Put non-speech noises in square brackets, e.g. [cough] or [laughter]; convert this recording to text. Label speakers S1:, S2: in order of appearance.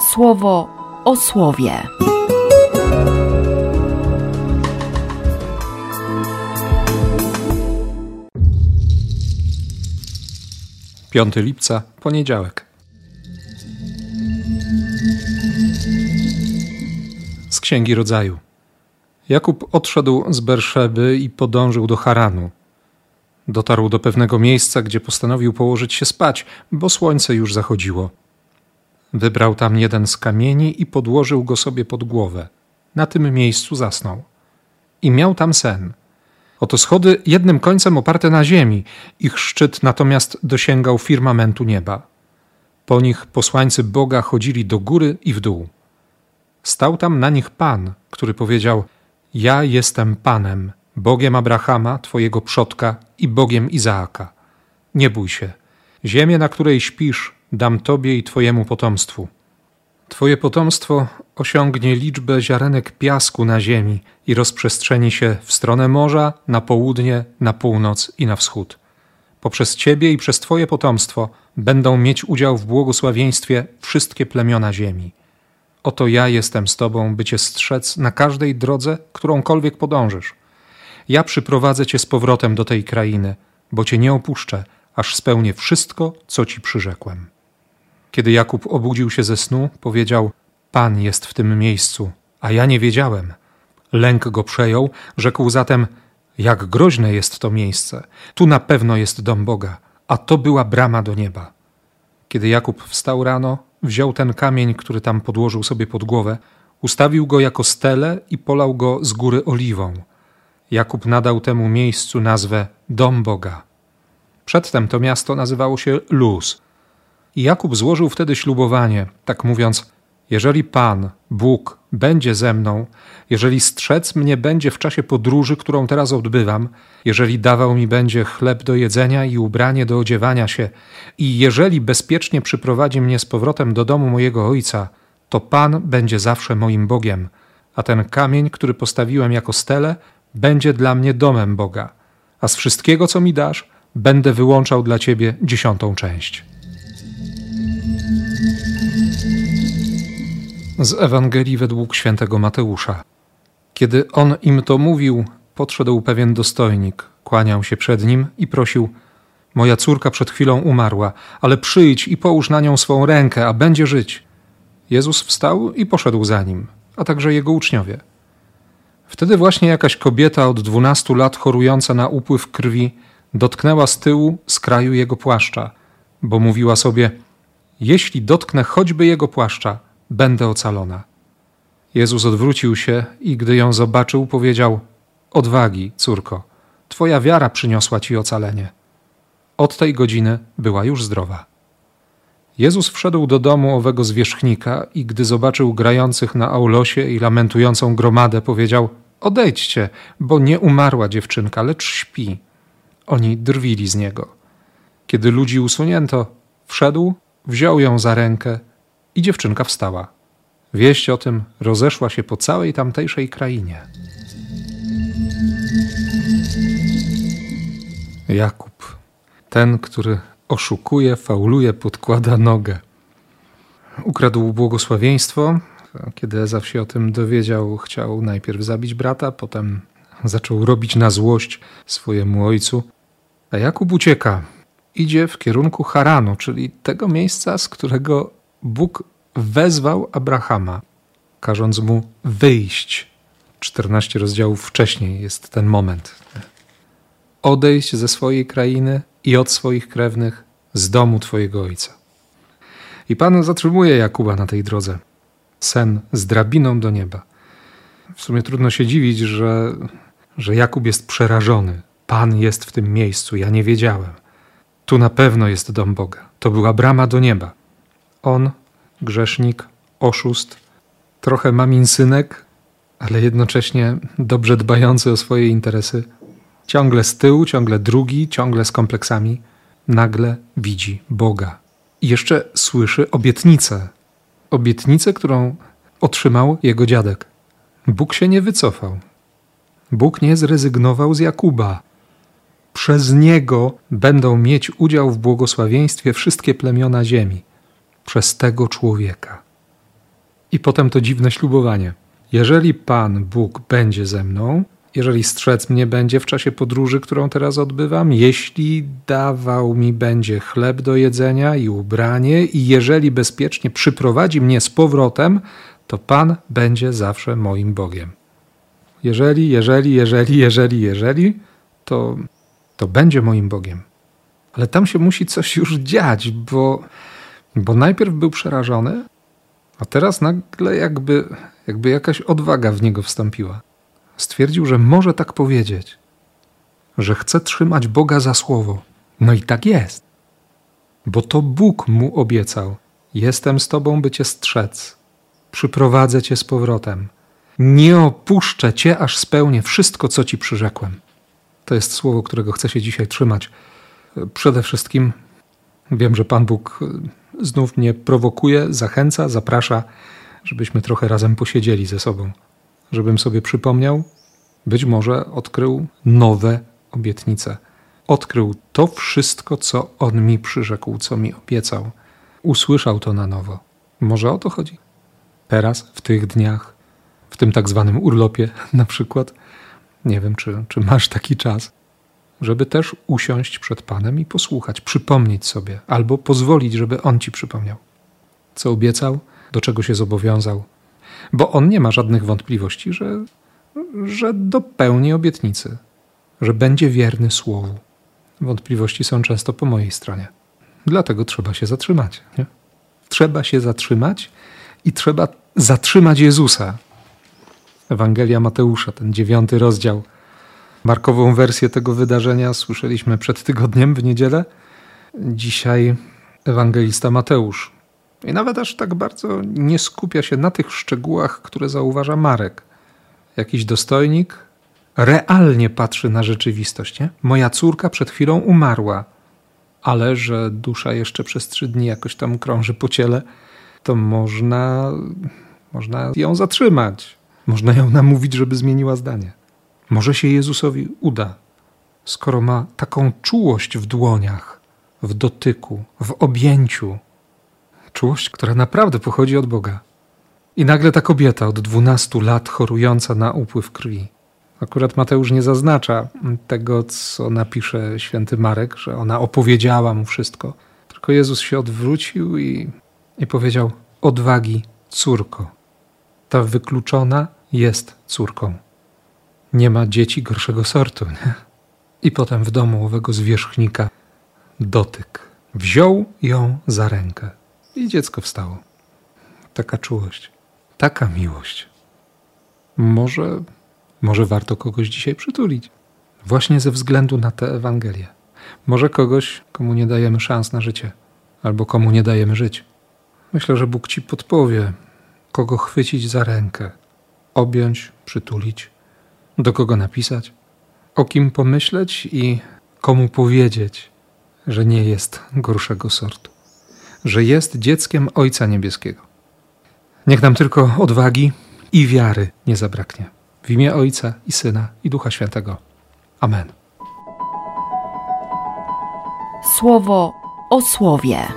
S1: słowo o słowie.
S2: 5 lipca, poniedziałek. Z Księgi Rodzaju. Jakub odszedł z Berszeby i podążył do Haranu. Dotarł do pewnego miejsca, gdzie postanowił położyć się spać, bo słońce już zachodziło. Wybrał tam jeden z kamieni i podłożył go sobie pod głowę. Na tym miejscu zasnął. I miał tam sen – Oto schody jednym końcem oparte na ziemi, ich szczyt natomiast dosięgał firmamentu nieba. Po nich posłańcy Boga chodzili do góry i w dół. Stał tam na nich Pan, który powiedział: Ja jestem Panem, Bogiem Abrahama, Twojego przodka i Bogiem Izaaka. Nie bój się. Ziemię, na której śpisz, dam Tobie i Twojemu potomstwu. Twoje potomstwo osiągnie liczbę ziarenek piasku na ziemi i rozprzestrzeni się w stronę morza, na południe, na północ i na wschód. Poprzez Ciebie i przez Twoje potomstwo będą mieć udział w błogosławieństwie wszystkie plemiona ziemi. Oto ja jestem z Tobą, by Cię strzec na każdej drodze, którąkolwiek podążysz. Ja przyprowadzę Cię z powrotem do tej krainy, bo Cię nie opuszczę, aż spełnię wszystko, co Ci przyrzekłem. Kiedy Jakub obudził się ze snu, powiedział: Pan jest w tym miejscu, a ja nie wiedziałem. Lęk go przejął, rzekł zatem: Jak groźne jest to miejsce! Tu na pewno jest dom Boga, a to była brama do nieba. Kiedy Jakub wstał rano, wziął ten kamień, który tam podłożył sobie pod głowę, ustawił go jako stele i polał go z góry oliwą. Jakub nadał temu miejscu nazwę Dom Boga. Przedtem to miasto nazywało się Luz i Jakub złożył wtedy ślubowanie, tak mówiąc: Jeżeli Pan, Bóg, będzie ze mną, jeżeli strzec mnie będzie w czasie podróży, którą teraz odbywam, jeżeli dawał mi będzie chleb do jedzenia i ubranie do odziewania się, i jeżeli bezpiecznie przyprowadzi mnie z powrotem do domu mojego ojca, to Pan będzie zawsze moim Bogiem, a ten kamień, który postawiłem jako stele, będzie dla mnie domem Boga, a z wszystkiego, co mi dasz, będę wyłączał dla Ciebie dziesiątą część. Z Ewangelii według świętego Mateusza. Kiedy on im to mówił, podszedł pewien dostojnik, kłaniał się przed nim i prosił: Moja córka przed chwilą umarła, ale przyjdź i połóż na nią swą rękę, a będzie żyć. Jezus wstał i poszedł za nim, a także jego uczniowie. Wtedy właśnie jakaś kobieta od dwunastu lat chorująca na upływ krwi dotknęła z tyłu z kraju jego płaszcza, bo mówiła sobie: Jeśli dotknę choćby jego płaszcza, będę ocalona. Jezus odwrócił się i gdy ją zobaczył, powiedział: Odwagi, córko, twoja wiara przyniosła ci ocalenie. Od tej godziny była już zdrowa. Jezus wszedł do domu owego zwierzchnika i gdy zobaczył grających na aulosie i lamentującą gromadę, powiedział: Odejdźcie, bo nie umarła dziewczynka, lecz śpi. Oni drwili z niego. Kiedy ludzi usunięto, wszedł, wziął ją za rękę i dziewczynka wstała. Wieść o tym rozeszła się po całej tamtejszej krainie. Jakub, ten, który oszukuje, fauluje, podkłada nogę. Ukradł błogosławieństwo. Kiedy Ezaw się o tym dowiedział, chciał najpierw zabić brata, potem zaczął robić na złość swojemu ojcu. A Jakub ucieka. Idzie w kierunku Haranu, czyli tego miejsca, z którego Bóg wezwał Abrahama, każąc mu wyjść. 14 rozdziałów wcześniej jest ten moment. Odejść ze swojej krainy i od swoich krewnych, z domu Twojego ojca. I Pan zatrzymuje Jakuba na tej drodze. Sen z drabiną do nieba. W sumie trudno się dziwić, że, że Jakub jest przerażony. Pan jest w tym miejscu, ja nie wiedziałem. Tu na pewno jest dom Boga. To była brama do nieba. On, grzesznik, oszust, trochę mamin synek, ale jednocześnie dobrze dbający o swoje interesy, ciągle z tyłu, ciągle drugi, ciągle z kompleksami, nagle widzi Boga. I jeszcze słyszy obietnicę. Obietnicę, którą otrzymał jego dziadek. Bóg się nie wycofał. Bóg nie zrezygnował z Jakuba. Przez niego będą mieć udział w błogosławieństwie wszystkie plemiona ziemi przez tego człowieka. I potem to dziwne ślubowanie. Jeżeli Pan Bóg będzie ze mną, jeżeli strzec mnie będzie w czasie podróży, którą teraz odbywam, jeśli dawał mi będzie chleb do jedzenia i ubranie, i jeżeli bezpiecznie przyprowadzi mnie z powrotem, to Pan będzie zawsze moim Bogiem. Jeżeli, jeżeli, jeżeli, jeżeli, jeżeli, to, to będzie moim Bogiem. Ale tam się musi coś już dziać, bo, bo najpierw był przerażony, a teraz nagle jakby, jakby jakaś odwaga w niego wstąpiła. Stwierdził, że może tak powiedzieć, że chce trzymać Boga za słowo. No i tak jest. Bo to Bóg mu obiecał: Jestem z tobą, by cię strzec. Przyprowadzę cię z powrotem. Nie opuszczę cię, aż spełnię wszystko, co ci przyrzekłem. To jest słowo, którego chcę się dzisiaj trzymać. Przede wszystkim wiem, że Pan Bóg znów mnie prowokuje, zachęca, zaprasza, żebyśmy trochę razem posiedzieli ze sobą, żebym sobie przypomniał, być może odkrył nowe obietnice. Odkrył to wszystko, co On mi przyrzekł, co mi obiecał. Usłyszał to na nowo. Może o to chodzi? Teraz, w tych dniach, w tym tak zwanym urlopie [laughs] na przykład. Nie wiem, czy, czy masz taki czas, żeby też usiąść przed Panem i posłuchać, przypomnieć sobie, albo pozwolić, żeby On ci przypomniał, co obiecał, do czego się zobowiązał, bo On nie ma żadnych wątpliwości, że, że dopełni obietnicy, że będzie wierny Słowu. Wątpliwości są często po mojej stronie. Dlatego trzeba się zatrzymać. Nie? Trzeba się zatrzymać i trzeba zatrzymać Jezusa. Ewangelia Mateusza, ten dziewiąty rozdział Markową wersję tego wydarzenia słyszeliśmy przed tygodniem w niedzielę. Dzisiaj ewangelista Mateusz. I nawet aż tak bardzo nie skupia się na tych szczegółach, które zauważa Marek. Jakiś dostojnik realnie patrzy na rzeczywistość. Nie? Moja córka przed chwilą umarła, ale że dusza jeszcze przez trzy dni jakoś tam krąży po ciele, to można, można ją zatrzymać. Można ją namówić, żeby zmieniła zdanie. Może się Jezusowi uda, skoro ma taką czułość w dłoniach, w dotyku, w objęciu. Czułość, która naprawdę pochodzi od Boga. I nagle ta kobieta od dwunastu lat chorująca na upływ krwi. Akurat Mateusz nie zaznacza tego, co napisze święty Marek, że ona opowiedziała mu wszystko. Tylko Jezus się odwrócił i, i powiedział: Odwagi, córko. Ta wykluczona jest córką nie ma dzieci gorszego sortu. Nie? I potem w domu owego zwierzchnika dotyk. Wziął ją za rękę i dziecko wstało. Taka czułość, taka miłość. Może, może warto kogoś dzisiaj przytulić. Właśnie ze względu na tę Ewangelię. Może kogoś, komu nie dajemy szans na życie, albo komu nie dajemy żyć. Myślę, że Bóg ci podpowie, kogo chwycić za rękę, objąć, przytulić do kogo napisać, o kim pomyśleć i komu powiedzieć, że nie jest gorszego sortu, że jest dzieckiem Ojca Niebieskiego. Niech nam tylko odwagi i wiary nie zabraknie. W imię Ojca i Syna i Ducha Świętego. Amen.
S1: Słowo o słowie.